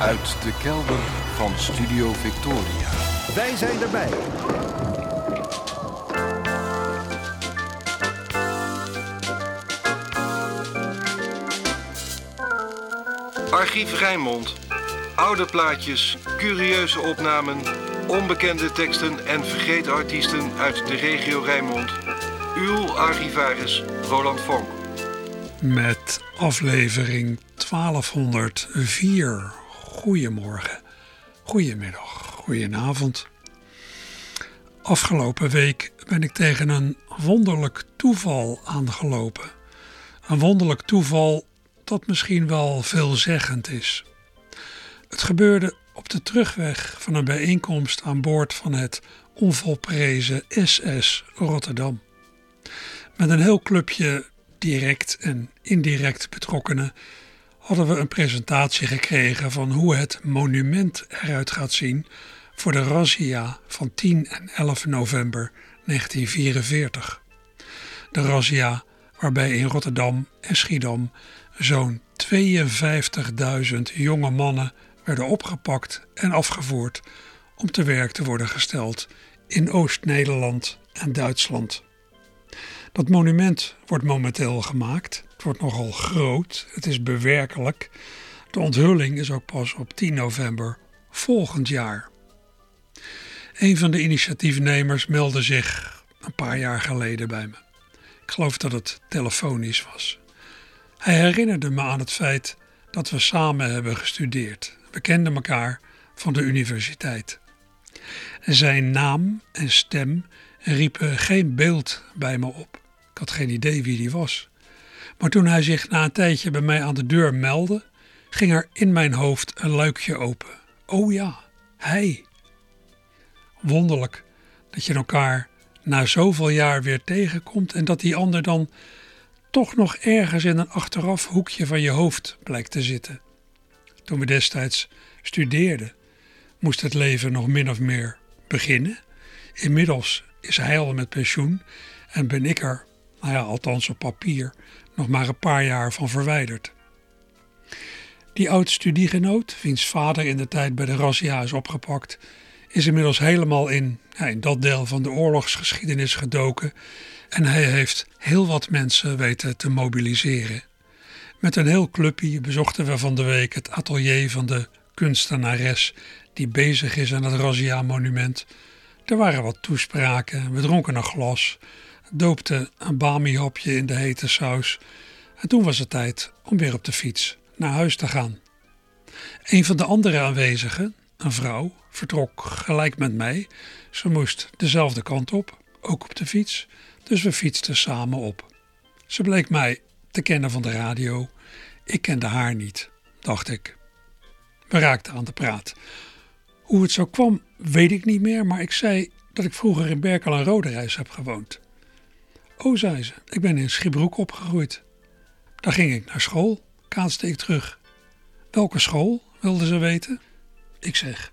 Uit de kelder van Studio Victoria. Wij zijn erbij. Archief Rijnmond. Oude plaatjes, curieuze opnamen, onbekende teksten en vergeten artiesten uit de regio Rijnmond. Uw archivaris Roland Vonk. Met aflevering 1204. Goedemorgen, goedemiddag, goedenavond. Afgelopen week ben ik tegen een wonderlijk toeval aangelopen. Een wonderlijk toeval dat misschien wel veelzeggend is. Het gebeurde op de terugweg van een bijeenkomst aan boord van het onvolprezen SS Rotterdam. Met een heel clubje direct en indirect betrokkenen hadden we een presentatie gekregen van hoe het monument eruit gaat zien voor de razzia van 10 en 11 november 1944. De razzia waarbij in Rotterdam en Schiedam zo'n 52.000 jonge mannen werden opgepakt en afgevoerd om te werk te worden gesteld in Oost-Nederland en Duitsland. Dat monument wordt momenteel gemaakt. Het wordt nogal groot, het is bewerkelijk. De onthulling is ook pas op 10 november volgend jaar. Een van de initiatiefnemers meldde zich een paar jaar geleden bij me. Ik geloof dat het telefonisch was. Hij herinnerde me aan het feit dat we samen hebben gestudeerd. We kenden elkaar van de universiteit. Zijn naam en stem riepen geen beeld bij me op. Had geen idee wie die was. Maar toen hij zich na een tijdje bij mij aan de deur meldde, ging er in mijn hoofd een luikje open. Oh ja, hij. Wonderlijk dat je elkaar na zoveel jaar weer tegenkomt en dat die ander dan toch nog ergens in een achteraf hoekje van je hoofd blijkt te zitten. Toen we destijds studeerden, moest het leven nog min of meer beginnen. Inmiddels is hij al met pensioen en ben ik er, nou ja, althans op papier, nog maar een paar jaar van verwijderd. Die oud-studiegenoot, wiens vader in de tijd bij de razzia is opgepakt, is inmiddels helemaal in, ja, in dat deel van de oorlogsgeschiedenis gedoken en hij heeft heel wat mensen weten te mobiliseren. Met een heel clubje bezochten we van de week het atelier van de kunstenares die bezig is aan het Razzia-monument. Er waren wat toespraken, we dronken een glas, doopten een bami-hapje in de hete saus en toen was het tijd om weer op de fiets naar huis te gaan. Een van de andere aanwezigen, een vrouw, vertrok gelijk met mij. Ze moest dezelfde kant op, ook op de fiets, dus we fietsten samen op. Ze bleek mij te kennen van de radio. Ik kende haar niet, dacht ik. We raakten aan de praat. Hoe het zo kwam, weet ik niet meer, maar ik zei dat ik vroeger in Berkel en Roderijs heb gewoond. Oh, zei ze, ik ben in Schibroek opgegroeid. Daar ging ik naar school, kaatste ik terug. Welke school, wilde ze weten. Ik zeg,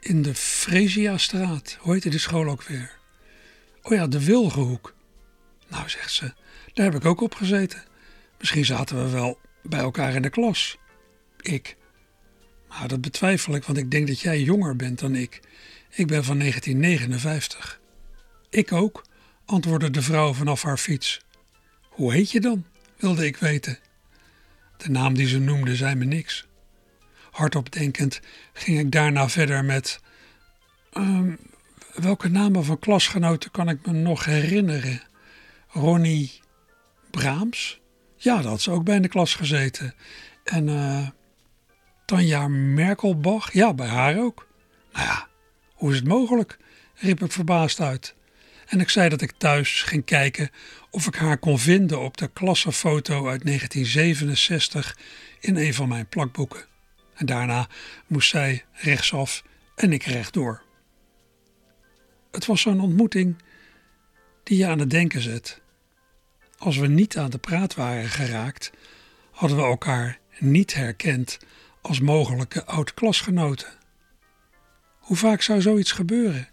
in de Fresiastraat, hoe heette die school ook weer? Oh ja, de Wilgehoek. Nou, zegt ze, daar heb ik ook op gezeten. Misschien zaten we wel bij elkaar in de klas. Ik. Maar dat betwijfel ik, want ik denk dat jij jonger bent dan ik. Ik ben van 1959. Ik ook, antwoordde de vrouw vanaf haar fiets. Hoe heet je dan? wilde ik weten. De naam die ze noemde zei me niks. Hardop denkend ging ik daarna verder met. Um, welke namen van klasgenoten kan ik me nog herinneren? Ronnie Braams. Ja, dat had ze ook bij in de klas gezeten. En uh, Tanja Merkelbach. Ja, bij haar ook. Nou ja, hoe is het mogelijk? riep ik verbaasd uit. En ik zei dat ik thuis ging kijken of ik haar kon vinden op de klassenfoto uit 1967 in een van mijn plakboeken. En daarna moest zij rechtsaf en ik rechtdoor. Het was zo'n ontmoeting die je aan het denken zet. Als we niet aan de praat waren geraakt, hadden we elkaar niet herkend als mogelijke oud-klasgenoten. Hoe vaak zou zoiets gebeuren?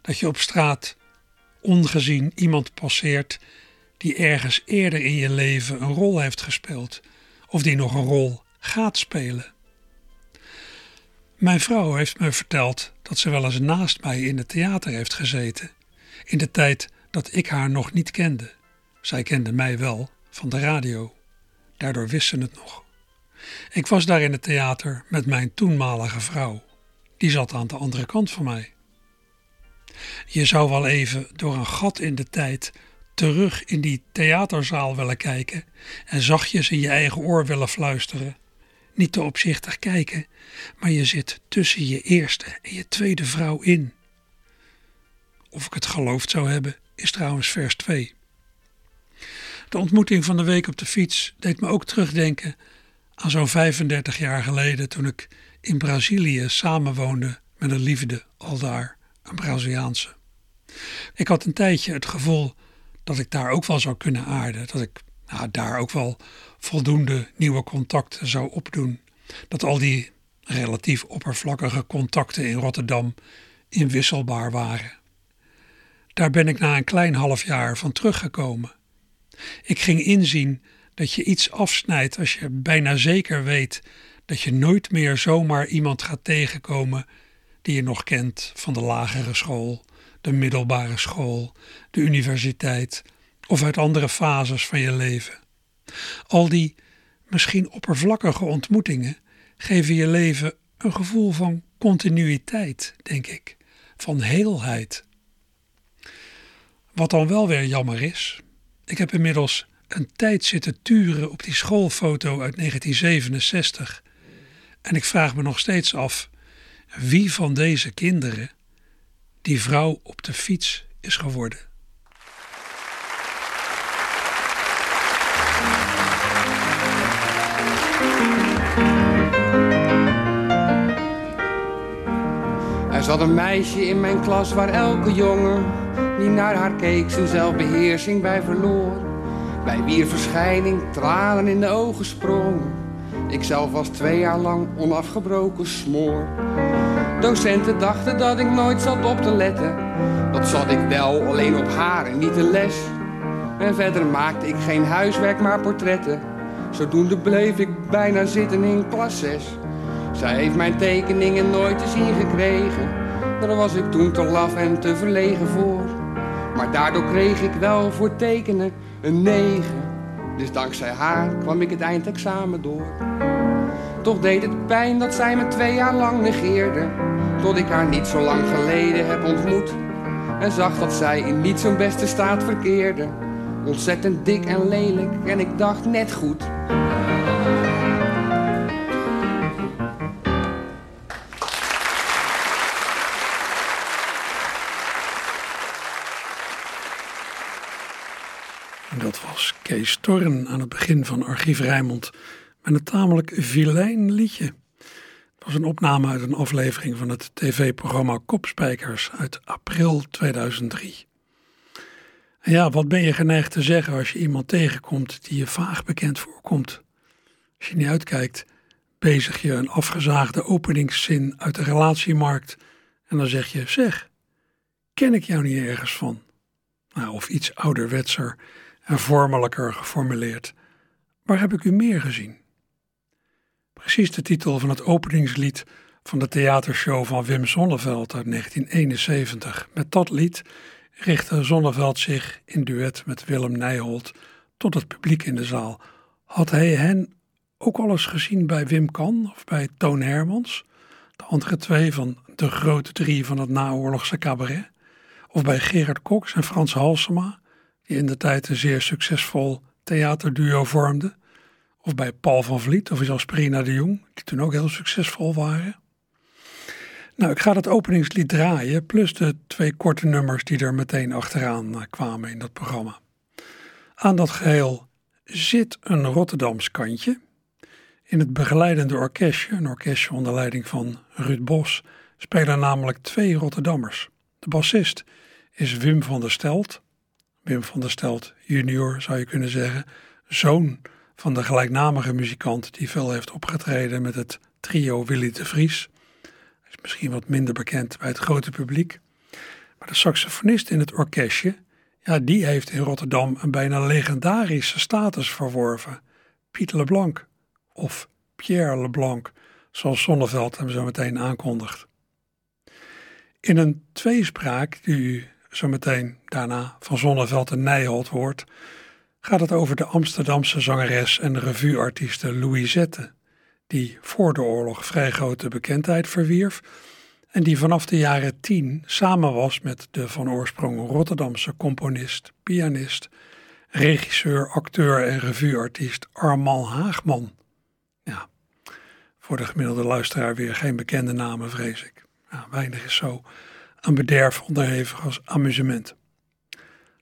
Dat je op straat ongezien iemand passeert die ergens eerder in je leven een rol heeft gespeeld of die nog een rol gaat spelen. Mijn vrouw heeft me verteld dat ze wel eens naast mij in het theater heeft gezeten, in de tijd dat ik haar nog niet kende. Zij kende mij wel van de radio. Daardoor wist ze het nog. Ik was daar in het theater met mijn toenmalige vrouw. Die zat aan de andere kant van mij. Je zou wel even door een gat in de tijd terug in die theaterzaal willen kijken en zachtjes in je eigen oor willen fluisteren. Niet te opzichtig kijken, maar je zit tussen je eerste en je tweede vrouw in. Of ik het geloofd zou hebben, is trouwens vers 2. De ontmoeting van de week op de fiets deed me ook terugdenken aan zo'n 35 jaar geleden toen ik in Brazilië samenwoonde met een liefde aldaar, een Braziliaanse. Ik had een tijdje het gevoel dat ik daar ook wel zou kunnen aarden, dat ik nou, daar ook wel voldoende nieuwe contacten zou opdoen. Dat al die relatief oppervlakkige contacten in Rotterdam inwisselbaar waren. Daar ben ik na een klein half jaar van teruggekomen. Ik ging inzien dat je iets afsnijdt als je bijna zeker weet dat je nooit meer zomaar iemand gaat tegenkomen die je nog kent van de lagere school, de middelbare school, de universiteit of uit andere fases van je leven. Al die misschien oppervlakkige ontmoetingen geven je leven een gevoel van continuïteit, denk ik, van heelheid. Wat dan wel weer jammer is, ik heb inmiddels een tijd zitten turen op die schoolfoto uit 1967 en ik vraag me nog steeds af wie van deze kinderen die vrouw op de fiets is geworden. Er zat een meisje in mijn klas waar elke jongen die naar haar keek zijn zelfbeheersing bij verloor. Bij wier verschijning tranen in de ogen sprongen. Ik zelf was twee jaar lang onafgebroken smoor. Docenten dachten dat ik nooit zat op te letten. Dat zat ik wel, alleen op haar en niet de les. En verder maakte ik geen huiswerk, maar portretten. Zodoende bleef ik bijna zitten in klas 6. Zij heeft mijn tekeningen nooit te zien gekregen. Daar was ik toen te laf en te verlegen voor. Maar daardoor kreeg ik wel voor tekenen een 9. Dus dankzij haar kwam ik het eindexamen door. Toch deed het pijn dat zij me twee jaar lang negeerde. Tot ik haar niet zo lang geleden heb ontmoet. En zag dat zij in niet zo'n beste staat verkeerde. Ontzettend dik en lelijk en ik dacht net goed. Dat was Kees Torren aan het begin van Archief Rijmond met een tamelijk vilijn liedje. Het was een opname uit een aflevering van het tv-programma Kopspijkers uit april 2003. En ja, wat ben je geneigd te zeggen als je iemand tegenkomt die je vaag bekend voorkomt? Als je niet uitkijkt, bezig je een afgezaagde openingszin uit de relatiemarkt en dan zeg je: Zeg, ken ik jou niet ergens van? Nou, of iets ouderwetser en vormelijker geformuleerd. Waar heb ik u meer gezien? Precies de titel van het openingslied van de theatershow van Wim Sonneveld uit 1971. Met dat lied richtte Zonneveld zich in duet met Willem Nijholt tot het publiek in de zaal. Had hij hen ook al eens gezien bij Wim Kan of bij Toon Hermans, de andere twee van de grote drie van het naoorlogse cabaret, of bij Gerard Cox en Frans Halsema, die in de tijd een zeer succesvol theaterduo vormden, of bij Paul van Vliet of zelfs Perina de Jong, die toen ook heel succesvol waren. Nou, ik ga dat openingslied draaien, plus de twee korte nummers die er meteen achteraan eh, kwamen in dat programma. Aan dat geheel zit een Rotterdams kantje. In het begeleidende orkestje, een orkestje onder leiding van Ruud Bos, spelen namelijk twee Rotterdammers. De bassist is Wim van der Stelt, Wim van der Stelt junior zou je kunnen zeggen, zoon van de gelijknamige muzikant die veel heeft opgetreden met het trio Willy de Vries. Hij is misschien wat minder bekend bij het grote publiek. Maar de saxofonist in het orkestje, ja, die heeft in Rotterdam een bijna legendarische status verworven. Piet Leblanc, of Pierre Leblanc, zoals Zonneveld hem zo meteen aankondigt. In een tweespraak, die u zo meteen daarna van Zonneveld en Nijholt hoort, gaat het over de Amsterdamse zangeres en revueartieste Louisette, die voor de oorlog vrij grote bekendheid verwierf en die vanaf de jaren tien samen was met de van oorsprong Rotterdamse componist, pianist, regisseur, acteur en revueartiest Armand Haagman. Ja, voor de gemiddelde luisteraar weer geen bekende namen, vrees ik. Ja, weinig is zo aan bederf onderhevig als amusement.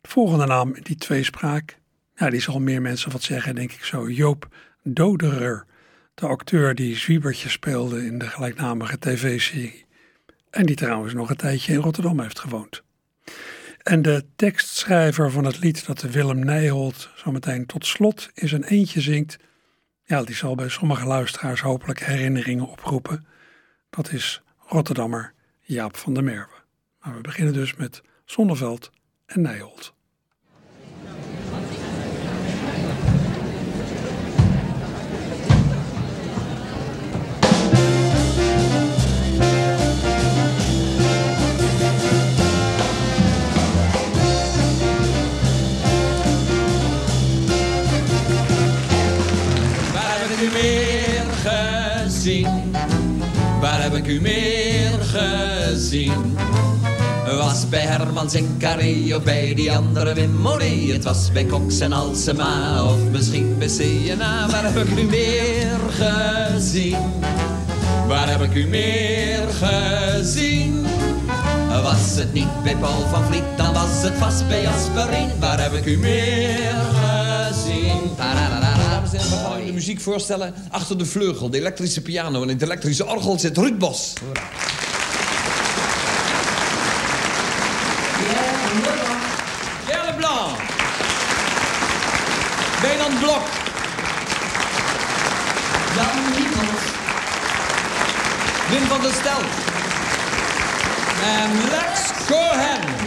De volgende naam in die tweespraak, ja, die zal meer mensen wat zeggen, denk ik zo. Joop Doderer, de acteur die Zwiebertje speelde in de gelijknamige tv-serie. En die trouwens nog een tijdje in Rotterdam heeft gewoond. En de tekstschrijver van het lied dat Willem Nijholt zometeen tot slot in zijn eentje zingt, ja, die zal bij sommige luisteraars hopelijk herinneringen oproepen. Dat is Rotterdammer Jaap van der Merwe. Maar we beginnen dus met Zonneveld en Nijholt. Waar heb ik u meer gezien? Was bij Hermans en Carré of bij die andere Wim. Het was bij Cox en Alsema of misschien bij CNA. Waar heb ik u meer gezien? Waar heb ik u meer gezien? Was het niet bij Paul van Vliet, dan was het vast bij Asperien. Waar heb ik u meer gezien? En we gaan u de muziek voorstellen. Achter de vleugel, de elektrische piano en het elektrische orgel zit Ruud Bos. Pierre Leblanc. Benand Blok. Jan Niepels. Wim van der Stel. En Lex Cohen.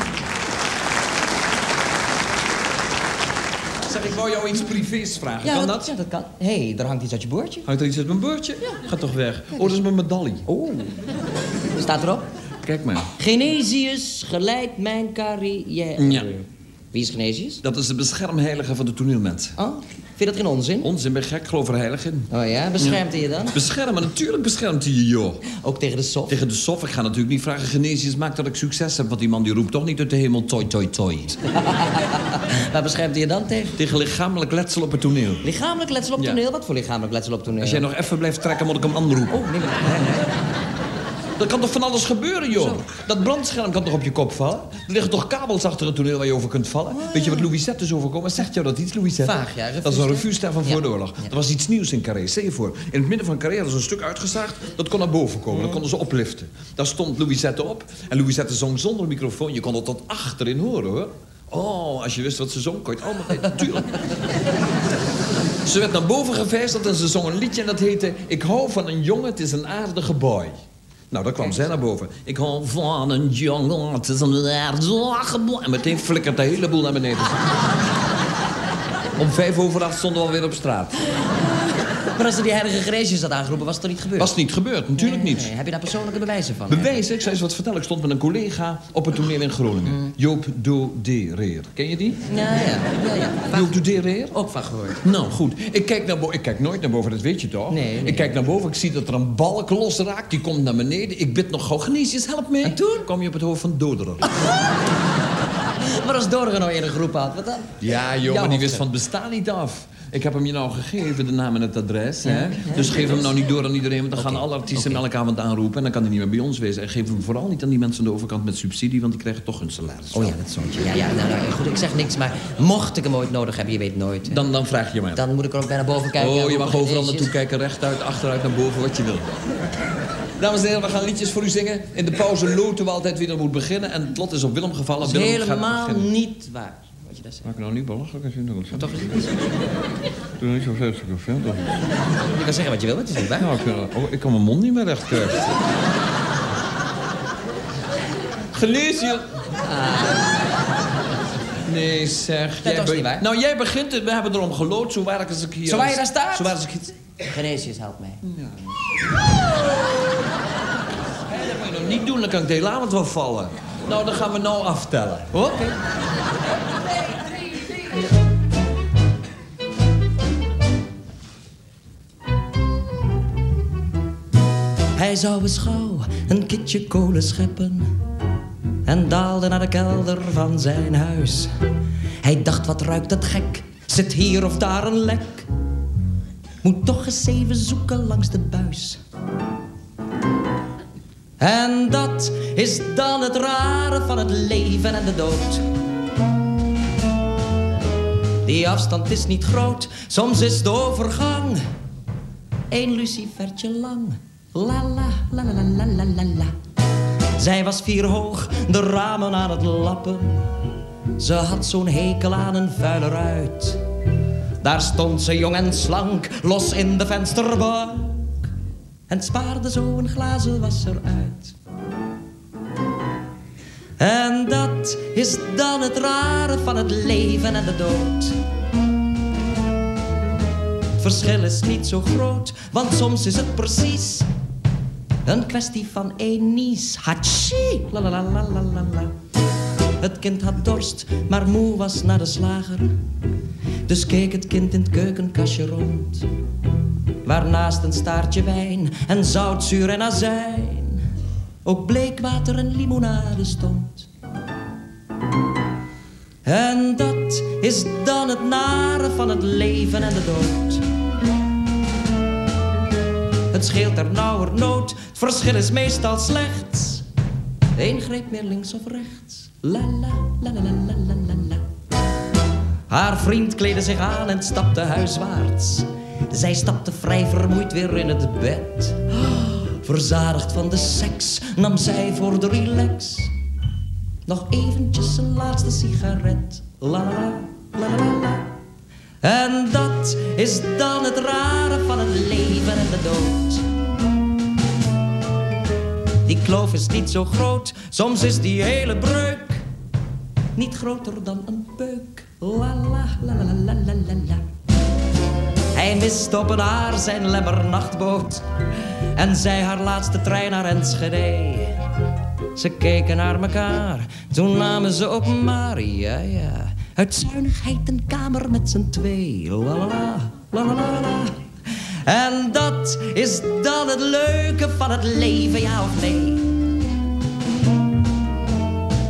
Ik wou jou iets privés vragen. kan dat? Ja, dat kan. Hé, hey, er hangt iets uit je boordje. Hangt er iets uit mijn beurtje? Ja. Ga toch weg. Oh, dat is mijn medaille. Oh. Staat erop? Kijk maar. Genesius geleidt mijn carrière. Ja. Wie is Genesius? Dat is de beschermheilige van de toneelmens. Oh, vind je dat geen onzin? Onzin, ben gek, geloof er heilig in. Oh ja, beschermt hij je dan? Beschermen, natuurlijk beschermt hij je, joh. Ook tegen de soft? Tegen de sof, ik ga natuurlijk niet vragen... Genesius, maak dat ik succes heb... want die man die roept toch niet uit de hemel... toi, toi, toi. Waar beschermt hij je dan tegen? Tegen lichamelijk letsel op het toneel. Lichamelijk letsel op Ja. toneel? Wat voor lichamelijk letsel op toneel? Als jij nog even blijft trekken, moet ik hem aanroepen. Oh, nee, maar... Dat kan toch van alles gebeuren, joh? Dat brandscherm kan toch op je kop vallen? Er liggen toch kabels achter het toneel waar je over kunt vallen? Weet je wat Louisette is overkomen? Zegt jou dat iets, Louisette? Oh, Vaag, ja, Dat is een revuester. van voor de oorlog. Er was iets nieuws in Carré. Je voor, in het midden van Carré hadden ze een stuk uitgezaagd. Dat kon naar boven komen, dat konden ze opliften. Daar stond Louisette op. En Louisette zong zonder microfoon. Je kon het tot achterin horen, hoor. Oh, als je wist wat ze zong, kon je het allemaal weten. Tuurlijk. Ze werd naar boven gevijzeld en ze zong een liedje en dat heette... Ik hou van een jongen, het is een aardige boy. Nou, daar kwam zij naar boven. Ik hou van een jongen, het is een aardige. En meteen flikkert de hele boel naar beneden. Om vijf over acht stonden we alweer op straat. Maar als er die heilige Genesius had aangeroepen, was het er niet gebeurd? Was niet gebeurd, natuurlijk Nee, niet. nee. Heb je daar persoonlijke bewijzen van? Bewijzen, ik zou eens wat vertellen. Ik stond met een collega op het toneel in Groningen. Joop Dodereer. Ken je die? Ja, ja. ja, Joop Dodereer? Ook van gehoord. Nou, goed. Ik kijk, naar ik kijk nooit naar boven, dat weet je toch? Nee, nee. Ik kijk naar boven, ik zie dat er een balk losraakt. Die komt naar beneden. Ik bid nog gauw, Genesius, help mee. En toen? Kom je op het hoofd van Doderer. Maar als Dorgen nou eerder geroepen had, wat dan? Ja, joh, maar die wist van het bestaan niet af. Ik heb hem je nou gegeven, de naam en het adres. Hè? Dus geef hem nou niet door aan iedereen, want dan gaan alle artiesten hem elke avond aanroepen... en dan kan hij niet meer bij ons wezen. En geef hem vooral niet aan die mensen aan de overkant met subsidie... want die krijgen toch hun salaris. Oh ja, dat zoontje. Ja, ja, nou, nou, goed, ik zeg niks, maar mocht ik hem ooit nodig hebben, je weet nooit. hè. Dan, dan vraag je maar. Dan moet ik er ook bij naar boven kijken. Oh, je mag overal naartoe kijken, rechtuit, achteruit, naar boven, wat je wil. Dames en heren, we gaan liedjes voor u zingen. In de pauze loten we altijd wie er moet beginnen. En het lot is op Willem gevallen. Dat is Willem helemaal niet waar, wat je zegt. Maak nou niet belachelijk als je dat Toch is het. Doe niet zo vreselijk veel. Je kan zeggen wat je wil, het is niet waar. Nou, ik, oh, ik kan mijn mond niet meer recht krijgen. Je... Nee, zeg. toch be- niet waar? Nou, jij begint het. We hebben erom gelood. Zo waar ik als ik hier... Zo waar je daar staat? Zo waar als ik hier... Genesius, help mij. Nee, dat moet je nog niet doen, dan kan ik de hele avond wel vallen. Nou, dan gaan we nou aftellen. Oké. Hij zou eens een kitje kolen scheppen en daalde naar de kelder van zijn huis. Hij dacht, wat ruikt dat gek? Zit hier of daar een lek? Moet toch eens even zoeken langs de buis. En dat is dan het rare van het leven en de dood. Die afstand is niet groot, soms is de overgang één lucifertje lang. La la la la la la la. Zij was vier hoog, de ramen aan het lappen. Ze had zo'n hekel aan een vuile ruit. Daar stond ze jong en slank, los in de vensterbank. En spaarde zo een glazen wasser uit. En dat is dan het rare van het leven en de dood. Verschil is niet zo groot, want soms is het precies een kwestie van één nies. La. Het kind had dorst, maar moe was naar de slager. Dus keek het kind in het keukenkastje rond. Waarnaast een staartje wijn en zout, zuur en azijn. Ook bleekwater en limonade stond. En dat is dan het nare van het leven en de dood scheelt er nauwernood. Het verschil is meestal slechts. Eén greep meer links of rechts. La la la la la la la. Haar vriend kleedde zich aan en stapte huiswaarts. Zij stapte vrij vermoeid weer in het bed. Verzadigd van de seks nam zij voor de relax. Nog eventjes een laatste sigaret. La la la la. En dat is dan het rare van het leven en de dood. Die kloof is niet zo groot, soms is die hele breuk niet groter dan een peuk. La la la la la la la. Hij miste op een haar zijn lemmernachtboot en zij haar laatste trein naar Enschede. Ze keken naar elkaar, toen namen ze ook maar, ja ja, uit zuinigheid een kamer met z'n twee. La la la, la la la. En dat is dan het leuke van het leven, ja of nee?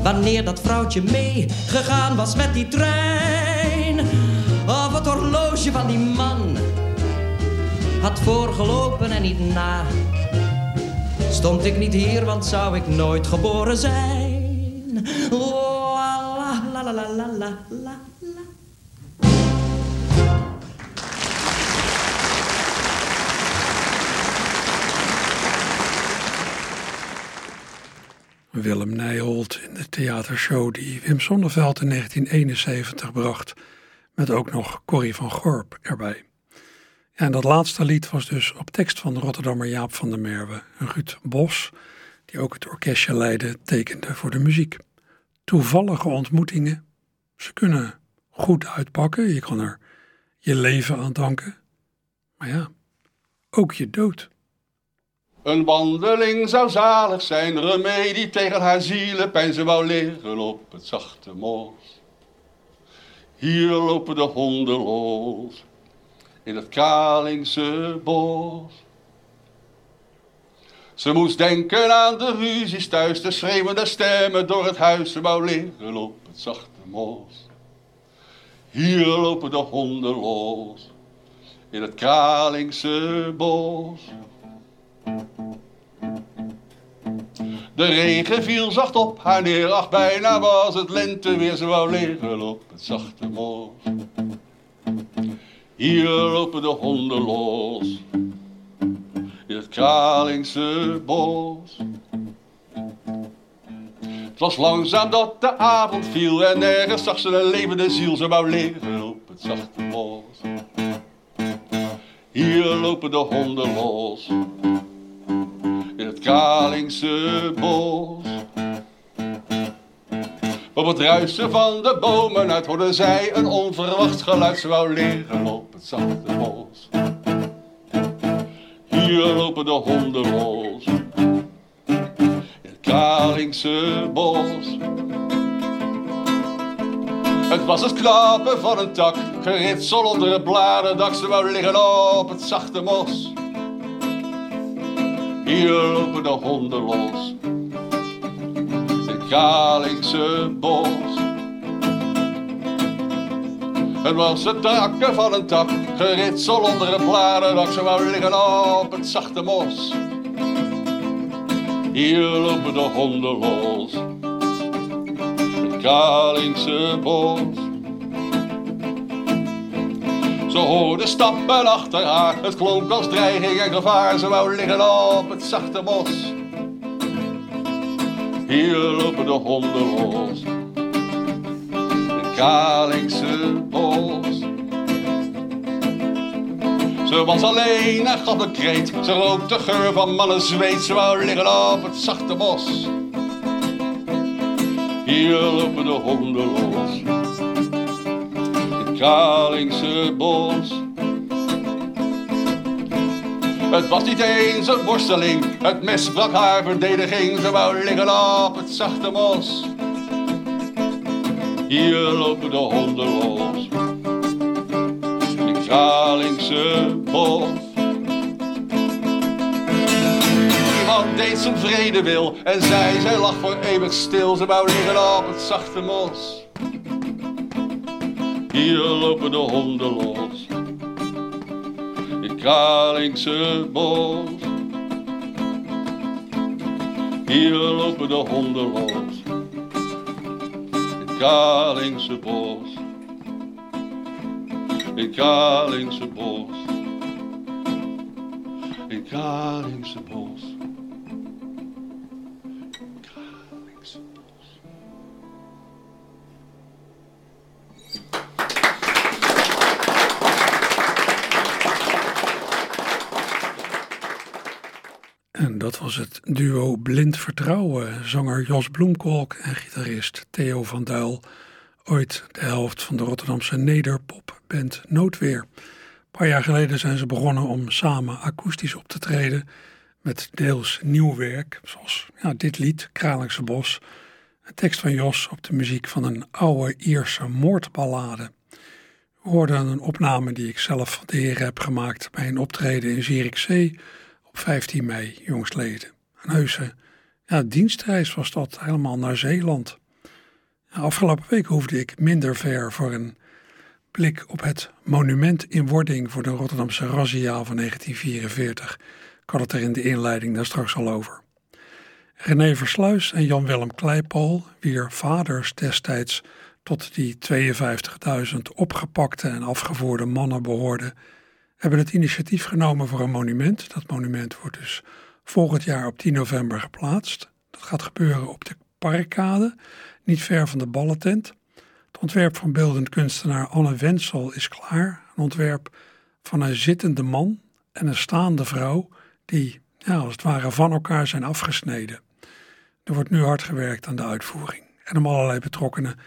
Wanneer dat vrouwtje mee gegaan was met die trein. Of het horloge van die man had voorgelopen en niet na. Stond ik niet hier, want zou ik nooit geboren zijn. La la la la la. Willem Nijholt in de theatershow die Wim Sonneveld in 1971 bracht, met ook nog Corrie van Gorp erbij. En dat laatste lied was dus op tekst van Rotterdammer Jaap van der Merwe Ruud Bos, die ook het orkestje leidde, tekende voor de muziek. Toevallige ontmoetingen, ze kunnen goed uitpakken, je kan er je leven aan danken, maar ja, ook je dood. Een wandeling zou zalig zijn, remedie tegen haar zielenpijn. Ze wou liggen op het zachte mos. Hier lopen de honden los, in het Kralingse bos. Ze moest denken aan de ruzies thuis, de schreeuwende stemmen door het huis. Ze wou liggen op het zachte Hier lopen de honden los, in het Kralingse bos. De regen viel zacht op haar neer, ach bijna was het lente weer, ze wou liggen op het zachte mos. Hier lopen de honden los, in het Kralingse bos. Het was langzaam dat de avond viel en nergens zag ze een levende ziel, ze wou liggen op het zachte mos. Hier lopen de honden los, in het Kralingse bos. Op het ruisen van de bomen uit hoorde zij een onverwacht geluid. Ze wou liggen op het zachte bos. Hier lopen de honden los. Kralingse bos. Het was het klappen van een tak, geritsel onder het bladerdak. Ze wou liggen op het zachte mos. Hier lopen de honden los. Het Kralingse bos. Het was het takken van een tak, geritsel onder het bladerdak. Ze wou liggen op het zachte mos. Hier lopen de honden los. Het Kralingse bos. Ze hoorde stappen achter haar, het klonk als dreiging en gevaar. Ze wou liggen op het zachte mos. Hier lopen de honden los. Het Kralingse bos. Ze was alleen en gaf een kreet. Ze rook de geur van mannen zweet. Ze wou liggen op het zachte mos. Hier lopen de honden los. Het Kralingse bos. Het was niet eens een worsteling. Het mes brak haar verdediging. Ze wou liggen op het zachte mos. Hier lopen de honden los. Kralingse bos. Iemand deed zijn vrede wil en zij, zij lag voor eeuwig stil. Ze wou liggen op het zachte mos. Hier lopen de honden los. Het Kralingse bos. Hier lopen de honden los. Het Kralingse bos. Het Kralingse bos. Het Kralingse bos. Kralingse bos. En dat was het duo Blind Vertrouwen, zanger Jos Bloemkolk en gitarist Theo van Duil. Ooit de helft van de Rotterdamse Noodweer. Een paar jaar geleden zijn ze begonnen om samen akoestisch op te treden met deels nieuw werk, zoals ja, dit lied, Kralingse Bos. Een tekst van Jos op de muziek van een oude Ierse moordballade. We hoorden een opname die ik zelf van de heren heb gemaakt bij een optreden in Zierikzee op 15 mei jongstleden. Een heuse dienstreis was dat, helemaal naar Zeeland. Afgelopen week hoefde ik minder ver voor een blik op het monument in wording voor de Rotterdamse razzia van 1944. Ik had het er in de inleiding daar straks al over. René Versluis en Jan-Willem Kleipol, wier vaders destijds tot die 52.000 opgepakte en afgevoerde mannen behoorden, hebben het initiatief genomen voor een monument. Dat monument wordt dus volgend jaar op 10 november geplaatst. Dat gaat gebeuren op de Parkkade, niet ver van de ballentent. Ontwerp van beeldend kunstenaar Anne Wensel is klaar. Een ontwerp van een zittende man en een staande vrouw die ja, als het ware van elkaar zijn afgesneden. Er wordt nu hard gewerkt aan de uitvoering. En om allerlei betrokkenen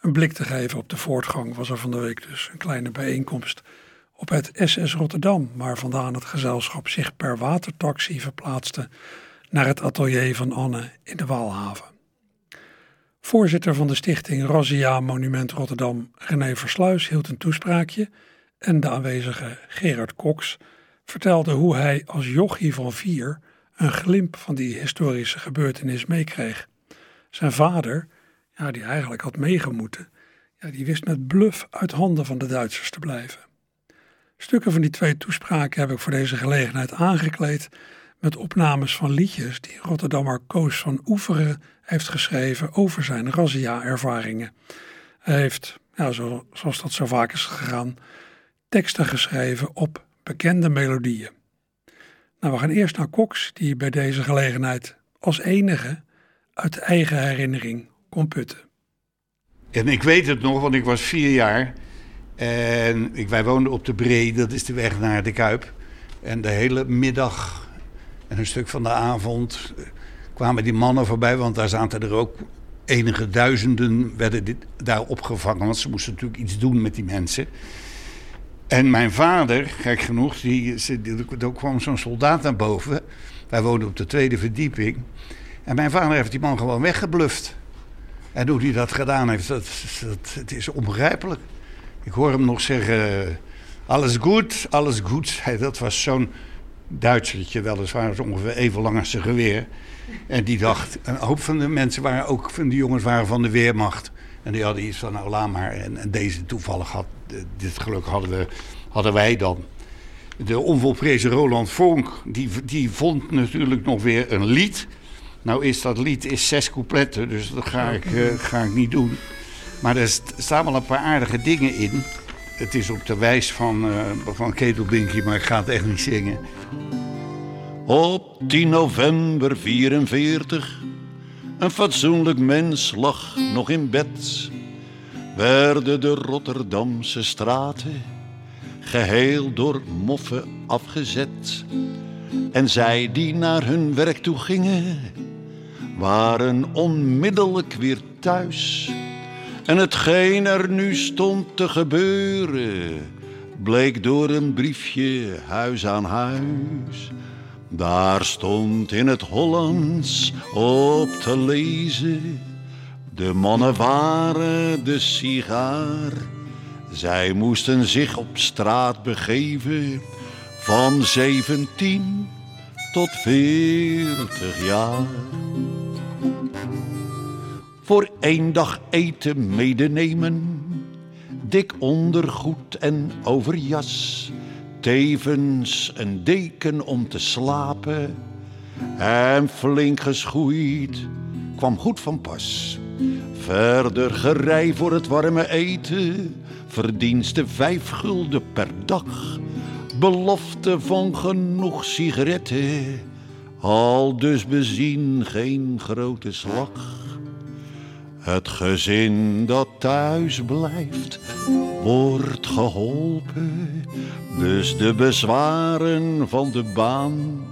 een blik te geven op de voortgang was er van de week dus een kleine bijeenkomst op het SS Rotterdam, waar vandaan het gezelschap zich per watertaxi verplaatste naar het atelier van Anne in de Waalhaven. Voorzitter van de stichting Razzia Monument Rotterdam, René Versluis, hield een toespraakje en de aanwezige Gerard Cox vertelde hoe hij als jochie van vier een glimp van die historische gebeurtenis meekreeg. Zijn vader, ja, die eigenlijk had meegemoeten, ja, die wist met bluff uit handen van de Duitsers te blijven. Stukken van die twee toespraken heb ik voor deze gelegenheid aangekleed met opnames van liedjes die Rotterdammer Koos van Oeveren heeft geschreven over zijn razzia-ervaringen. Hij heeft, ja, zo, zoals dat zo vaak is gegaan, teksten geschreven op bekende melodieën. Nou, we gaan eerst naar Cox, die bij deze gelegenheid als enige uit eigen herinnering kon putten. En ik weet het nog, want ik was vier jaar. En ik, wij woonden op de Bree, dat is de weg naar de Kuip. En de hele middag en een stuk van de avond kwamen die mannen voorbij. Want daar zaten er ook enige duizenden werden dit, daar opgevangen. Want ze moesten natuurlijk iets doen met die mensen. En mijn vader, gek genoeg, die, er kwam zo'n soldaat naar boven. Wij woonden op de tweede verdieping. En mijn vader heeft die man gewoon weggebluft. En hoe hij dat gedaan heeft, dat, het is onbegrijpelijk. Ik hoor hem nog zeggen, alles goed, alles goed. Dat was zo'n Duitsertje, weliswaar, is ongeveer even lang als zijn geweer. En die dacht, een hoop van de mensen waren ook, van de jongens waren van de Weermacht. En die hadden iets van, nou laat maar. En, deze toevallig had, dit geluk hadden, we, hadden wij dan. De onvolprezen Roland Vonk, die, die vond natuurlijk nog weer een lied. Nou is dat lied is zes coupletten, dus dat ga ik, uh, ga ik niet doen. Maar er staan wel een paar aardige dingen in. Het is op de wijs van, uh, van Ketelbinky, maar ik ga het echt niet zingen. Op 10 november 44, een fatsoenlijk mens lag nog in bed. Werden de Rotterdamse straten geheel door moffen afgezet. En zij die naar hun werk toe gingen, waren onmiddellijk weer thuis. En hetgeen er nu stond te gebeuren, bleek door een briefje huis aan huis. Daar stond in het Hollands op te lezen. De mannen waren de sigaar. Zij moesten zich op straat begeven van 17 tot 40 jaar. Voor één dag eten medenemen, dik ondergoed en overjas tevens een deken om te slapen. En flink geschoeid kwam goed van pas. Verder gerei voor het warme eten, verdienste vijf gulden per dag. Belofte van genoeg sigaretten, al dus bezien geen grote slag. Het gezin dat thuis blijft, wordt geholpen. Dus de bezwaren van de baan,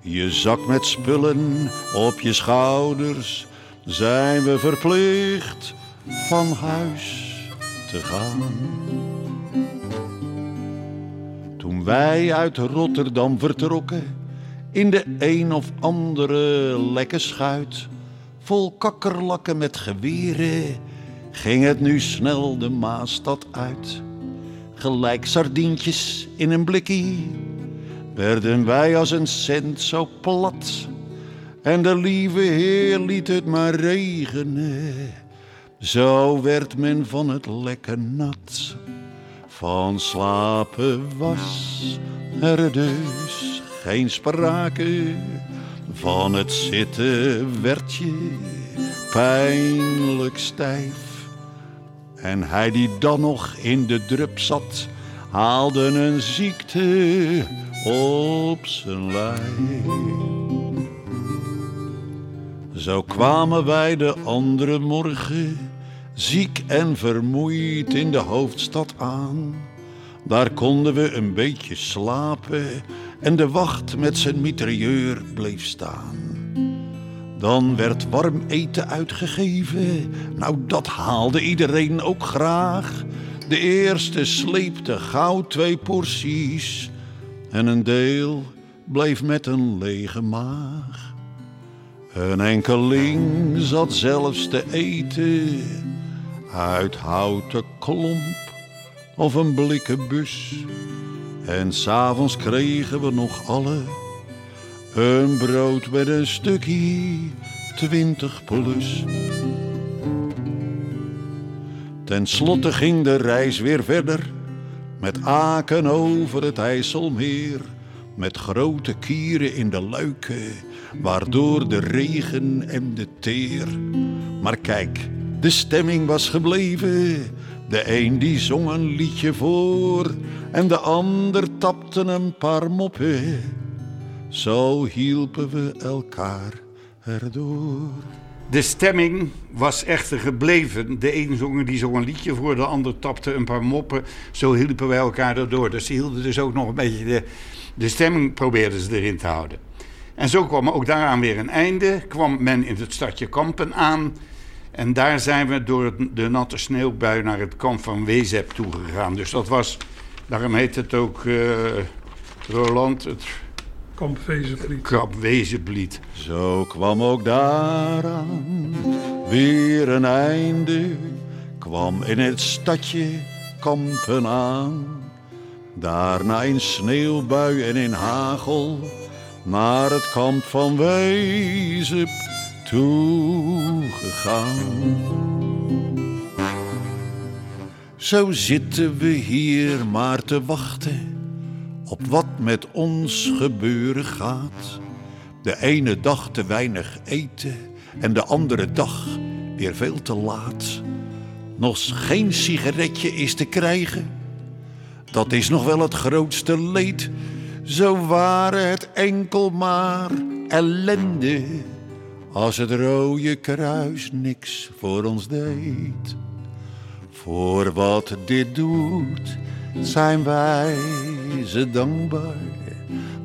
je zak met spullen op je schouders, zijn we verplicht van huis te gaan. Toen wij uit Rotterdam vertrokken, in de een of andere lekke schuit vol kakkerlakken met geweren, ging het nu snel de Maastad uit. Gelijk sardientjes in een blikkie, werden wij als een cent zo plat. En de lieve Heer liet het maar regenen, zo werd men van het lekker nat. Van slapen was er dus geen sprake van het zitten werd je pijnlijk stijf. En hij die dan nog in de drup zat, haalde een ziekte op zijn lijf. Zo kwamen wij de andere morgen, ziek en vermoeid in de hoofdstad aan. Daar konden we een beetje slapen en de wacht met zijn mitrailleur bleef staan. Dan werd warm eten uitgegeven, nou dat haalde iedereen ook graag. De eerste sleepte gauw twee porties en een deel bleef met een lege maag. Een enkeling zat zelfs te eten uit houten klomp of een blikken bus. En s'avonds kregen we nog alle een brood met een stukje twintig plus. Ten slotte ging de reis weer verder met Aken over het IJsselmeer. Met grote kieren in de luiken, waardoor de regen en de teer. Maar kijk, de stemming was gebleven. De een die zong een liedje voor en de ander tapte een paar moppen. Zo hielpen we elkaar erdoor. De stemming was echter gebleven. De een zong, die zong een liedje voor, de ander tapte een paar moppen. Zo hielpen wij elkaar erdoor. Dus ze hielden dus ook nog een beetje de, de stemming probeerden ze erin te houden. En zo kwam ook daaraan weer een einde. Kwam men in het stadje Kampen aan. En daar zijn we door de natte sneeuwbui naar het kamp van Wezep toegegaan. Dus dat was Daarom heet het ook uh, Roland het Kampwezenblied. Kampwezenblied. Zo kwam ook daaraan weer een einde. Kwam in het stadje Kampen aan. Daarna in sneeuwbui en in hagel naar het kamp van Wezep toegegaan. Zo zitten we hier maar te wachten op wat met ons gebeuren gaat. De ene dag te weinig eten en de andere dag weer veel te laat. Nog geen sigaretje is te krijgen. Dat is nog wel het grootste leed. Zo waren het enkel maar ellende. Als het rode kruis niks voor ons deed. Voor wat dit doet, zijn wij ze dankbaar.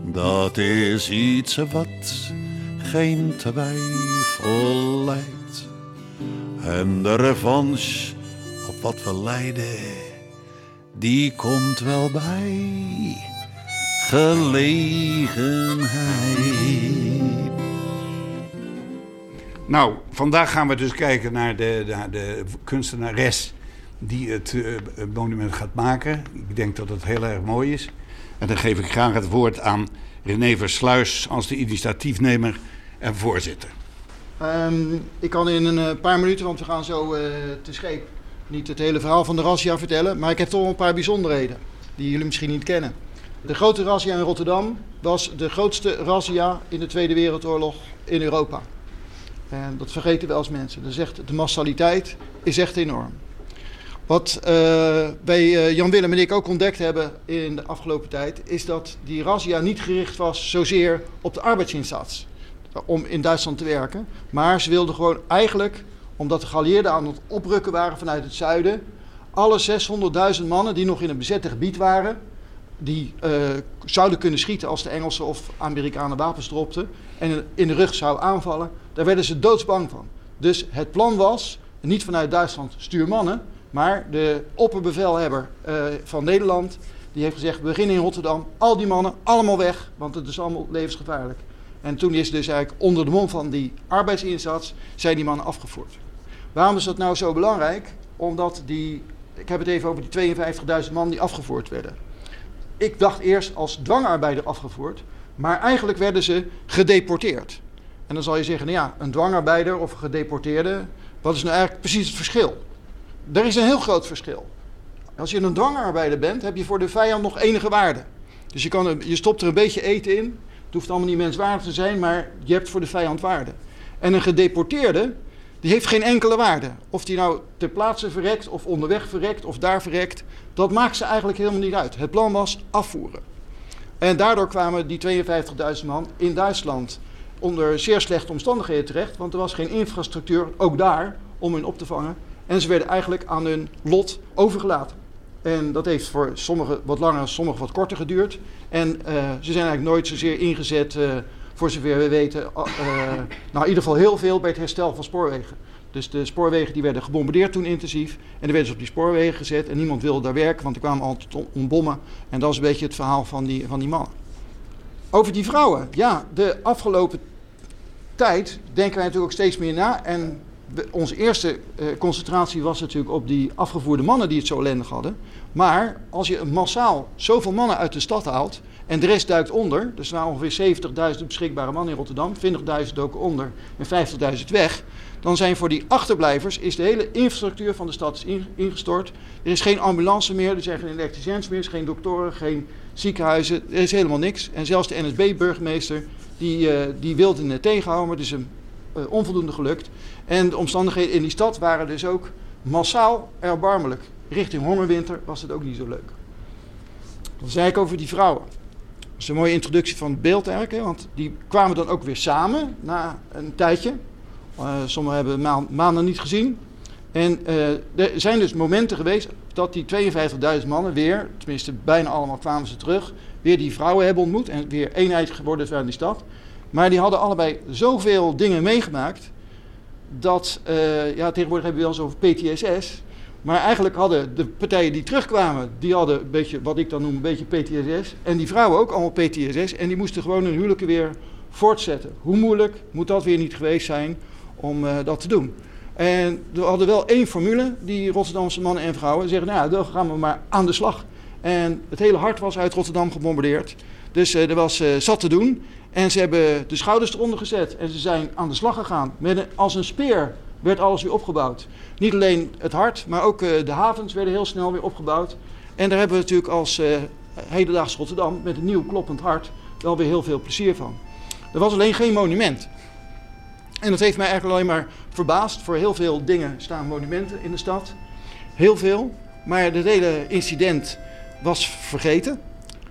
Dat is iets wat geen twijfel leidt. En de revanche op wat we lijden, die komt wel bij gelegenheid. Nou, vandaag gaan we dus kijken naar de, de, de kunstenares die het uh, monument gaat maken. Ik denk dat het heel erg mooi is. En dan geef ik graag het woord aan René Versluis als de initiatiefnemer en voorzitter. Um, ik kan in een eh, paar minuten, want we gaan zo uh, te scheep, niet het hele verhaal van de razzia vertellen. Maar ik heb toch een paar bijzonderheden die jullie misschien niet kennen. De grote razzia in Rotterdam was de grootste razzia in de Tweede Wereldoorlog in Europa. En dat vergeten we als mensen. Is echt, de massaliteit is echt enorm. Wat uh, wij uh, Jan Willem en ik ook ontdekt hebben in de afgelopen tijd, is dat die razzia niet gericht was zozeer op de arbeidsinzats om in Duitsland te werken. Maar ze wilden gewoon eigenlijk, omdat de geallieerden aan het oprukken waren vanuit het zuiden, alle 600.000 mannen die nog in een bezette gebied waren, die uh, zouden kunnen schieten als de Engelsen of Amerikanen wapens dropten en in de rug zouden aanvallen, daar werden ze doodsbang van. Dus het plan was, niet vanuit Duitsland stuur mannen, maar de opperbevelhebber uh, van Nederland, die heeft gezegd, we beginnen in Rotterdam, al die mannen allemaal weg, want het is allemaal levensgevaarlijk. En toen is dus eigenlijk onder de mond van die arbeidsinzats, zijn die mannen afgevoerd. Waarom is dat nou zo belangrijk? Omdat die, ik heb het even over die 52.000 man die afgevoerd werden. Ik dacht eerst als dwangarbeider afgevoerd, maar eigenlijk werden ze gedeporteerd. En dan zal je zeggen, nou ja, een dwangarbeider of een gedeporteerde, wat is nou eigenlijk precies het verschil? Er is een heel groot verschil. Als je een dwangarbeider bent, heb je voor de vijand nog enige waarde. Dus je, kan, je stopt er een beetje eten in. Het hoeft allemaal niet menswaardig te zijn, maar je hebt voor de vijand waarde. En een gedeporteerde, die heeft geen enkele waarde. Of die nou ter plaatse verrekt, of onderweg verrekt, of daar verrekt, dat maakt ze eigenlijk helemaal niet uit. Het plan was afvoeren. En daardoor kwamen die 52.000 man in Duitsland onder zeer slechte omstandigheden terecht, want er was geen infrastructuur, ook daar, om hen op te vangen. En ze werden eigenlijk aan hun lot overgelaten. En dat heeft voor sommigen wat langer, sommigen wat korter geduurd. En uh, ze zijn eigenlijk nooit zozeer ingezet, uh, voor zover we weten, uh, nou in ieder geval heel veel bij het herstel van spoorwegen. Dus de spoorwegen die werden gebombardeerd toen intensief. En er werden ze op die spoorwegen gezet en niemand wilde daar werken, want er kwamen altijd ontbommen. En dat is een beetje het verhaal van die, van die mannen. Over die vrouwen. Ja, de afgelopen tijd denken wij natuurlijk ook steeds meer na. En onze eerste uh, concentratie was natuurlijk op die afgevoerde mannen die het zo ellendig hadden. Maar als je massaal zoveel mannen uit de stad haalt en de rest duikt onder, dus er waren ongeveer 70.000 beschikbare mannen in Rotterdam, 20.000 doken onder en 50.000 weg, dan zijn voor die achterblijvers is de hele infrastructuur van de stad ingestort. Er is geen ambulance meer, er zijn geen elektriciëns meer, er geen doktoren, geen ziekenhuizen, er is helemaal niks. En zelfs de NSB-burgemeester die, uh, die wilde het tegenhouden, maar het is hem uh, onvoldoende gelukt. En de omstandigheden in die stad waren dus ook massaal erbarmelijk. Richting hongerwinter was het ook niet zo leuk. Dan zei ik over die vrouwen. Dat is een mooie introductie van het beeld eigenlijk. Want die kwamen dan ook weer samen na een tijdje. Uh, sommigen hebben ma maanden niet gezien. En uh, er zijn dus momenten geweest dat die 52.000 mannen weer, tenminste bijna allemaal kwamen ze terug, weer die vrouwen hebben ontmoet en weer eenheid geworden zijn in die stad. Maar die hadden allebei zoveel dingen meegemaakt dat, uh, ja, tegenwoordig hebben we wel eens over PTSS, Maar eigenlijk hadden de partijen die terugkwamen, die hadden een beetje, wat ik dan noem, een beetje PTSS. En die vrouwen ook allemaal PTSS. En die moesten gewoon hun huwelijken weer voortzetten. Hoe moeilijk moet dat weer niet geweest zijn om uh, dat te doen? En we hadden wel één formule, die Rotterdamse mannen en vrouwen zeggen, nou dan gaan we maar aan de slag. En het hele hart was uit Rotterdam gebombardeerd. Dus uh, er was uh, zat te doen. En ze hebben de schouders eronder gezet en ze zijn aan de slag gegaan. Met als een speer werd alles weer opgebouwd. Niet alleen het hart, maar ook de havens werden heel snel weer opgebouwd. En daar hebben we natuurlijk als hedendaags Rotterdam met een nieuw kloppend hart wel weer heel veel plezier van. Er was alleen geen monument. En dat heeft mij eigenlijk alleen maar verbaasd. Voor heel veel dingen staan monumenten in de stad. Heel veel. Maar het hele incident was vergeten.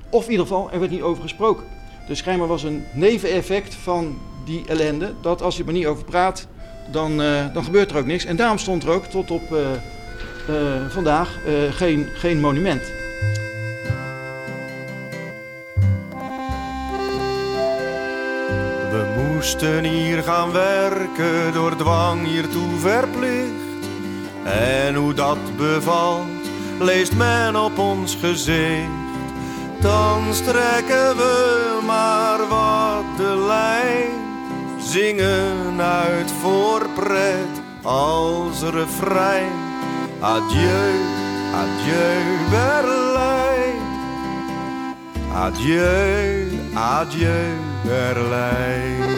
Of in ieder geval, er werd niet over gesproken. Dus schijnbaar was een neveneffect van die ellende. Dat als je er niet over praat, dan, uh, dan gebeurt er ook niks. En daarom stond er ook tot op uh, uh, vandaag geen, geen monument. Moesten hier gaan werken, door dwang hiertoe verplicht. En hoe dat bevalt, leest men op ons gezicht. Dan strekken we maar wat de lijn zingen uit voor pret als refrein. Adieu, adieu Berlijn. Adieu, adieu Berlijn.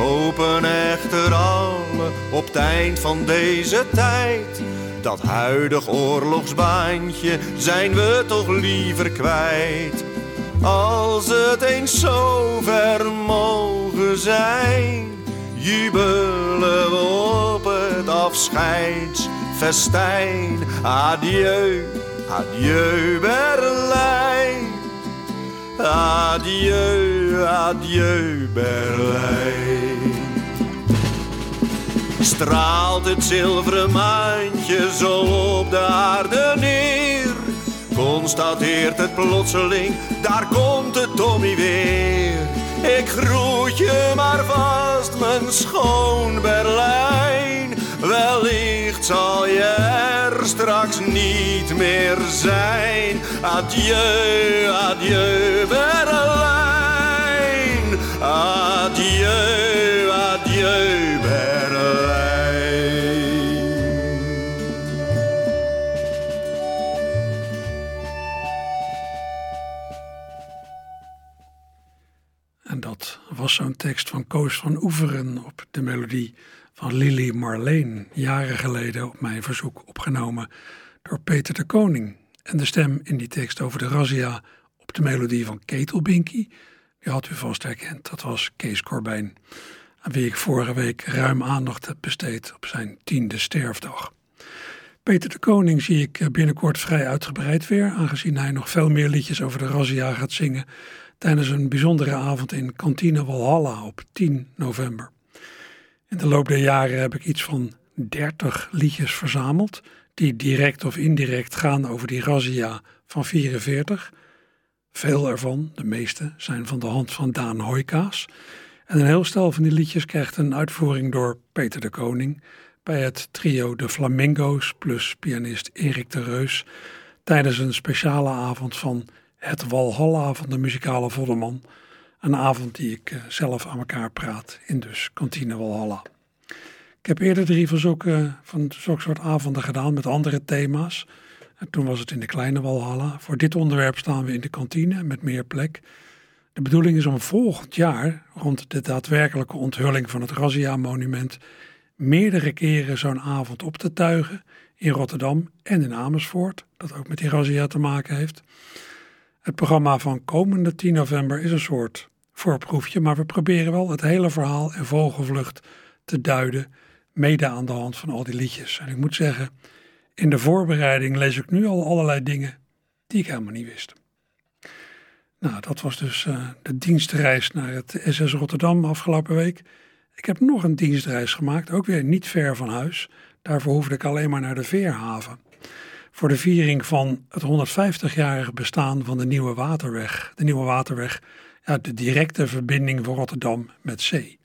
Hopen echter alle op het eind van deze tijd. Dat huidig oorlogsbaantje zijn we toch liever kwijt. Als het eens zover mogen zijn, jubelen we op het afscheidsfestijn. Adieu, adieu Berlijn. Adieu, adieu Berlijn. Straalt het zilveren maantje zo op de aarde neer constateert het plotseling, daar komt de Tommy weer. Ik groet je maar vast, mijn schoon Berlijn. Wellicht zal je er straks niet meer zijn. Adieu, adieu tekst van Koos van Oeveren op de melodie van Lily Marleen, jaren geleden op mijn verzoek opgenomen door Peter de Koning. En de stem in die tekst over de razzia op de melodie van Ketelbinky, die had u vast herkend, dat was Kees Corbijn, aan wie ik vorige week ruim aandacht heb besteed op zijn tiende sterfdag. Peter de Koning zie ik binnenkort vrij uitgebreid weer, aangezien hij nog veel meer liedjes over de razzia gaat zingen tijdens een bijzondere avond in Kantine Walhalla op 10 november. In de loop der jaren heb ik iets van 30 liedjes verzameld, die direct of indirect gaan over die razzia van 44. Veel ervan, de meeste, zijn van de hand van Daan Hoijkaas. En een heel stel van die liedjes krijgt een uitvoering door Peter de Koning bij het trio De Flamingo's plus pianist Erik de Reus tijdens een speciale avond van het Walhalla van de muzikale Vodderman. Een avond die ik uh, zelf aan elkaar praat in dus kantine Walhalla. Ik heb eerder drie van zulke, van zulke soort avonden gedaan met andere thema's. En toen was het in de kleine Walhalla. Voor dit onderwerp staan we in de kantine met meer plek. De bedoeling is om volgend jaar, rond de daadwerkelijke onthulling van het Razzia-monument, meerdere keren zo'n avond op te tuigen in Rotterdam en in Amersfoort, dat ook met die Razzia te maken heeft. Het programma van komende 10 november is een soort voorproefje, maar we proberen wel het hele verhaal in vogelvlucht te duiden, mede aan de hand van al die liedjes. En ik moet zeggen, in de voorbereiding lees ik nu al allerlei dingen die ik helemaal niet wist. Nou, dat was dus uh, de dienstreis naar het SS Rotterdam afgelopen week. Ik heb nog een dienstreis gemaakt, ook weer niet ver van huis. Daarvoor hoefde ik alleen maar naar de Veerhaven voor de viering van het 150-jarige bestaan van de Nieuwe Waterweg. De Nieuwe Waterweg, ja, de directe verbinding van Rotterdam met zee.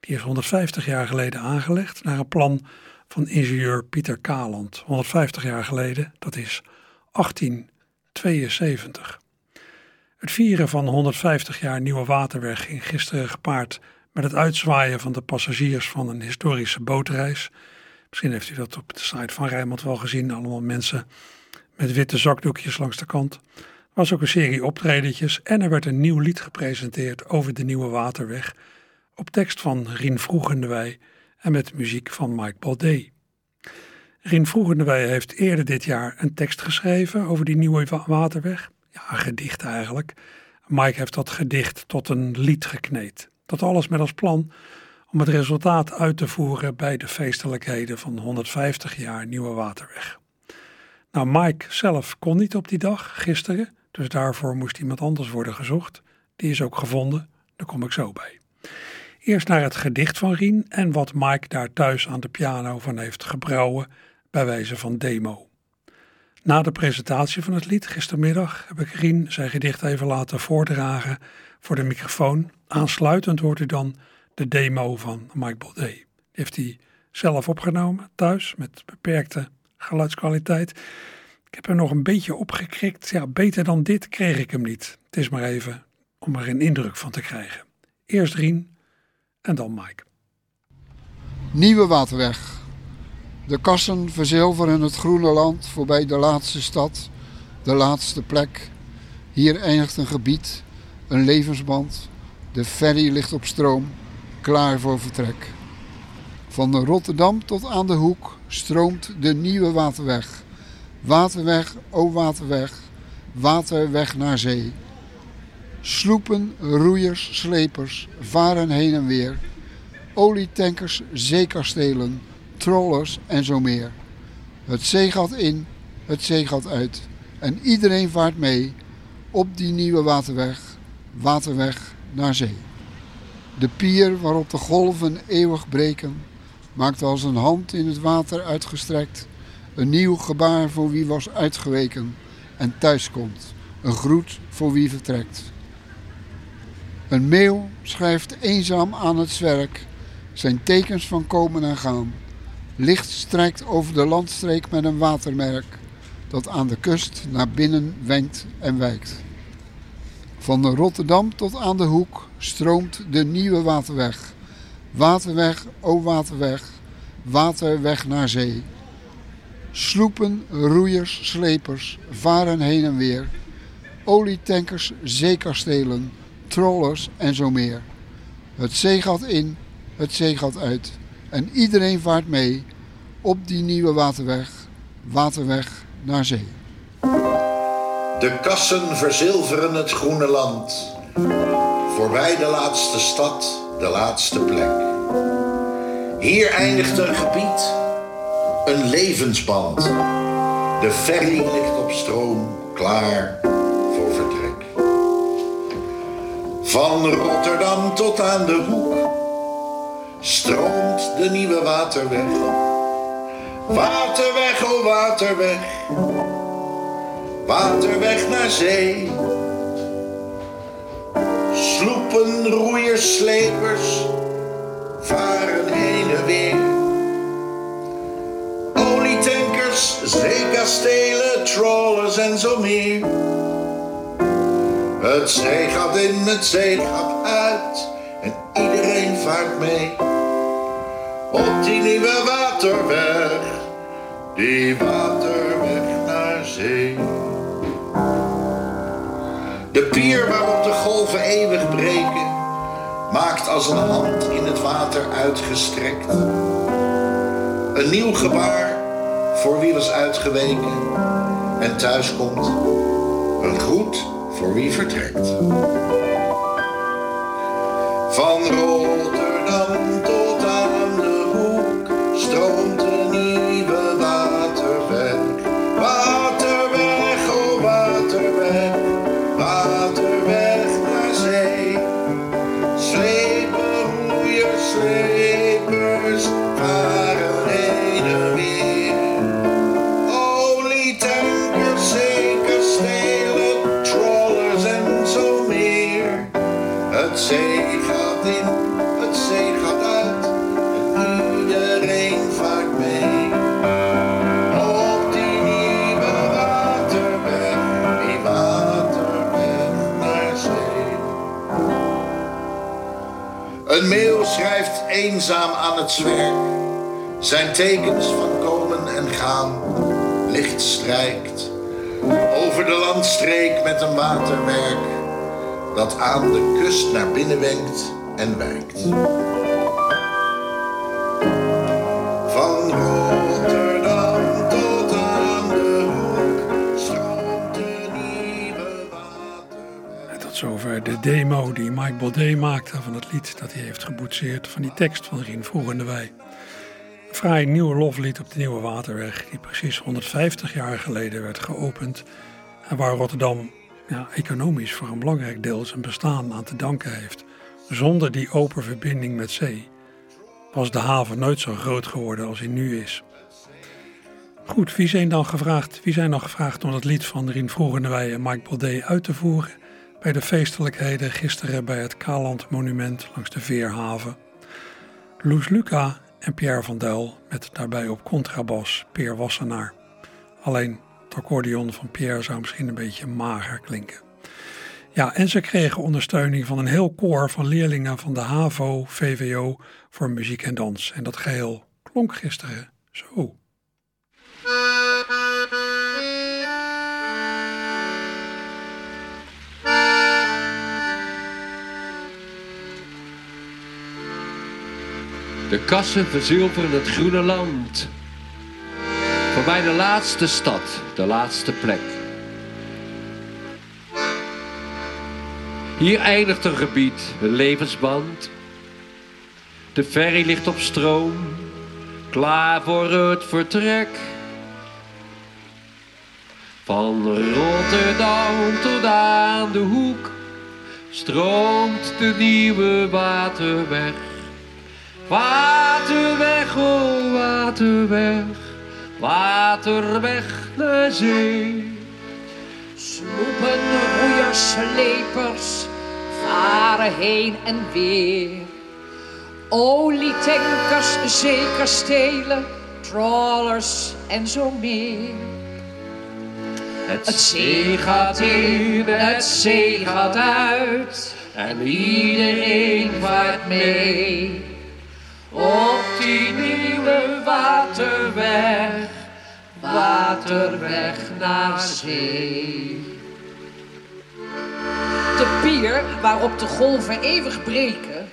Die is 150 jaar geleden aangelegd naar een plan van ingenieur Pieter Kaland, 150 jaar geleden, dat is 1872. Het vieren van 150 jaar Nieuwe Waterweg ging gisteren gepaard met het uitzwaaien van de passagiers van een historische bootreis. Misschien heeft u dat op de site van Rijnmond wel gezien, allemaal mensen met witte zakdoekjes langs de kant. Er was ook een serie optredetjes en er werd een nieuw lied gepresenteerd over de Nieuwe Waterweg op tekst van Rien Vroegendewij en met muziek van Mike Baudet. Rien Vroegendewij heeft eerder dit jaar een tekst geschreven over die Nieuwe Waterweg. Ja, een gedicht eigenlijk. Mike heeft dat gedicht tot een lied gekneed. Dat alles met als plan om het resultaat uit te voeren bij de feestelijkheden van 150 jaar Nieuwe Waterweg. Nou, Mike zelf kon niet op die dag, gisteren, dus daarvoor moest iemand anders worden gezocht. Die is ook gevonden, daar kom ik zo bij. Eerst naar het gedicht van Rien en wat Mike daar thuis aan de piano van heeft gebrouwen bij wijze van demo. Na de presentatie van het lied gistermiddag heb ik Rien zijn gedicht even laten voordragen voor de microfoon. Aansluitend hoort u dan de demo van Mike Baudet. Die heeft hij zelf opgenomen thuis met beperkte geluidskwaliteit. Ik heb er nog een beetje opgekrikt. Ja, beter dan dit kreeg ik hem niet. Het is maar even om er een indruk van te krijgen. Eerst Rien en dan Mike. Nieuwe Waterweg. De kassen verzilveren het groene land voorbij de laatste stad, de laatste plek. Hier eindigt een gebied, een levensband. De ferry ligt op stroom, klaar voor vertrek. Van Rotterdam tot aan de hoek stroomt de nieuwe waterweg. Waterweg, o waterweg, waterweg naar zee. Sloepen, roeiers, slepers varen heen en weer. Olietankers, zeekastelen, trollers en zo meer. Het zeegat in, het zeegat uit. En iedereen vaart mee op die nieuwe waterweg, waterweg naar zee. De pier waarop de golven eeuwig breken, maakt als een hand in het water uitgestrekt een nieuw gebaar voor wie was uitgeweken en thuiskomt, een groet voor wie vertrekt. Een meeuw schrijft eenzaam aan het zwerk zijn tekens van komen en gaan. Licht strijkt over de landstreek met een watermerk dat aan de kust naar binnen wenkt en wijkt. Van Rotterdam tot aan de hoek stroomt de nieuwe waterweg. Waterweg, o waterweg, waterweg naar zee. Sloepen, roeiers, slepers varen heen en weer. Olietankers, zeekastelen, trollers en zo meer. Het zeegat in, het zeegat uit. En iedereen vaart mee op die nieuwe waterweg, waterweg naar zee. De kassen verzilveren het groene land. Voorbij de laatste stad, de laatste plek. Hier eindigt een gebied, een levensband. De ferry ligt op stroom, klaar voor vertrek. Van Rotterdam tot aan de hoek stroomt de nieuwe waterweg. Waterweg, oh waterweg, waterweg naar zee. Sloepen, roeiers, slepers varen heen en weer. Olietankers, zeekastelen, trawlers en zo meer. Het zee gaat in, het zee gaat uit en iedereen vaart mee. Op die nieuwe waterweg, die waterweg naar zee. De pier waarop de golven eeuwig breken, maakt als een hand in het water uitgestrekt. Een nieuw gebaar voor wie was uitgeweken en thuis komt. Een groet voor wie vertrekt. Van Rotterdam eenzaam aan het zwerk. Zijn tekens van komen en gaan. Licht strijkt over de landstreek met een waterwerk. Dat aan de kust naar binnen wenkt en wijkt. Mike Baudet maakte van het lied dat hij heeft geboetseerd van die tekst van Rien Vroegende Wij. Een fraai nieuw loflied op de Nieuwe Waterweg die precies 150 jaar geleden werd geopend en waar Rotterdam ja, economisch voor een belangrijk deel zijn bestaan aan te danken heeft. Zonder die open verbinding met zee was de haven nooit zo groot geworden als hij nu is. Goed, wie zijn dan gevraagd, wie zijn dan gevraagd om het lied van Rien Vroegendewij en Mike Baudet uit te voeren bij de feestelijkheden gisteren bij het Kaland Monument langs de Veerhaven? Loes Luca en Pierre van Duil met daarbij op contrabas Peer Wassenaar. Alleen het accordeon van Pierre zou misschien een beetje mager klinken. Ja, en ze kregen ondersteuning van een heel koor van leerlingen van de HAVO, VWO voor muziek en dans. En dat geheel klonk gisteren zo. De kassen verzilveren het groene land. Voorbij de laatste stad, de laatste plek. Hier eindigt een gebied, een levensband. De ferry ligt op stroom, klaar voor het vertrek. Van Rotterdam tot aan de hoek stroomt de nieuwe waterweg. Waterweg, oh waterweg, waterweg naar zee. Sloepen, roeiers, slepers varen heen en weer. Olietankers, zeekastelen, trawlers en zo meer. Het zee gaat in, het zee gaat uit en iedereen vaart mee. Op die nieuwe waterweg, waterweg naar zee. De pier waarop de golven eeuwig breken,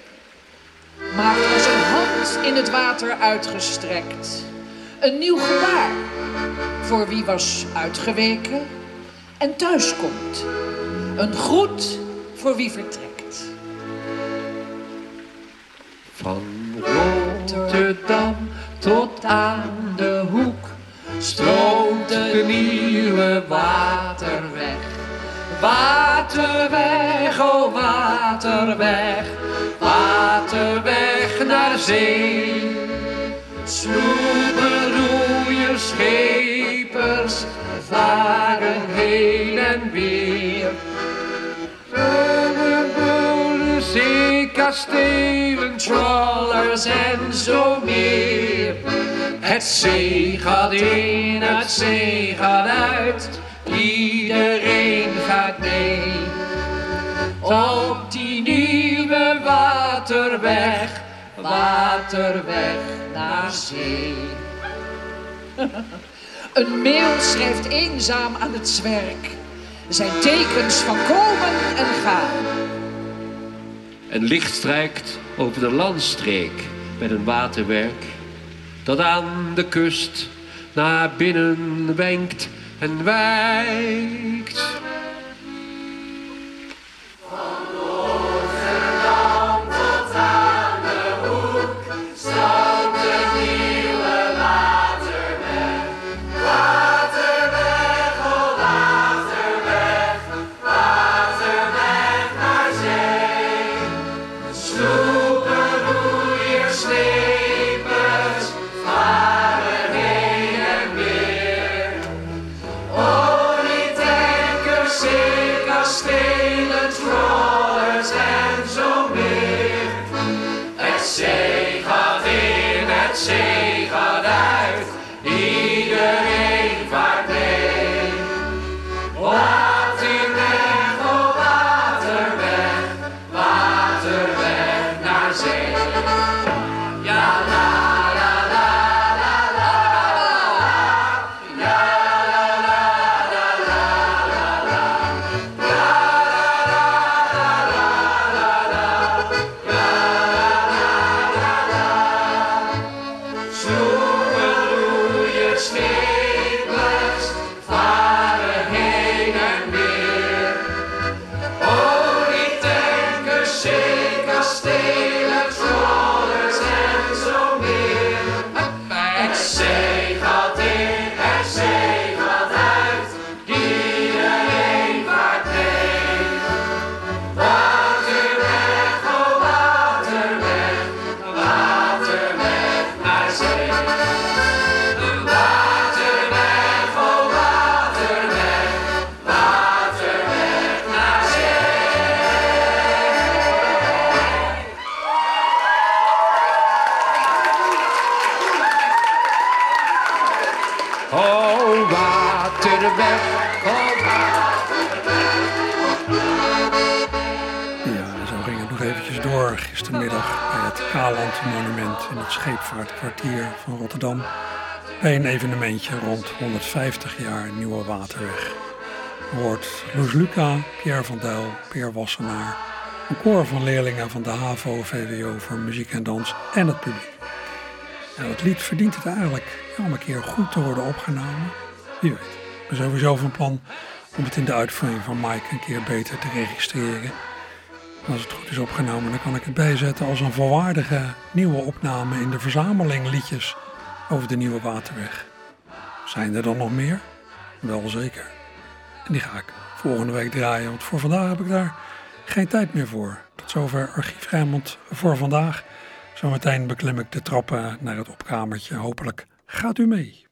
maakt als een hand in het water uitgestrekt. Een nieuw gebaar voor wie was uitgeweken en thuiskomt. Een groet voor wie vertrekt. Van Rotterdam tot aan de hoek stroomt de nieuwe waterweg. Waterweg, oh waterweg, waterweg naar zee. Sloepen, roeiers, schepers varen heen en weer. Zeekastelen, trawlers en zo meer. Het zee gaat in, het zee gaat uit, iedereen gaat mee. Op die nieuwe waterweg, waterweg naar zee. Een meeuw schrijft eenzaam aan het zwerk. Zijn tekens van komen en gaan. Een licht strijkt over de landstreek met een waterwerk dat aan de kust naar binnen wenkt en wijkt. Scheepvaartkwartier van Rotterdam. Bij een evenementje rond 150 jaar Nieuwe Waterweg. Er hoort Loes Luca, Pierre van Duil, Peer Wassenaar, een koor van leerlingen van de HAVO-VWO voor muziek en dans en het publiek. Nou, het lied verdient het eigenlijk om een keer goed te worden opgenomen. Wie weet. Ik ben sowieso van plan om het in de uitvoering van Mike een keer beter te registreren. Als het goed is opgenomen, dan kan ik het bijzetten als een volwaardige nieuwe opname in de verzameling liedjes over de Nieuwe Waterweg. Zijn er dan nog meer? Wel zeker. En die ga ik volgende week draaien, want voor vandaag heb ik daar geen tijd meer voor. Tot zover Archief Rijnmond voor vandaag. Zometeen beklim ik de trappen naar het opkamertje. Hopelijk gaat u mee.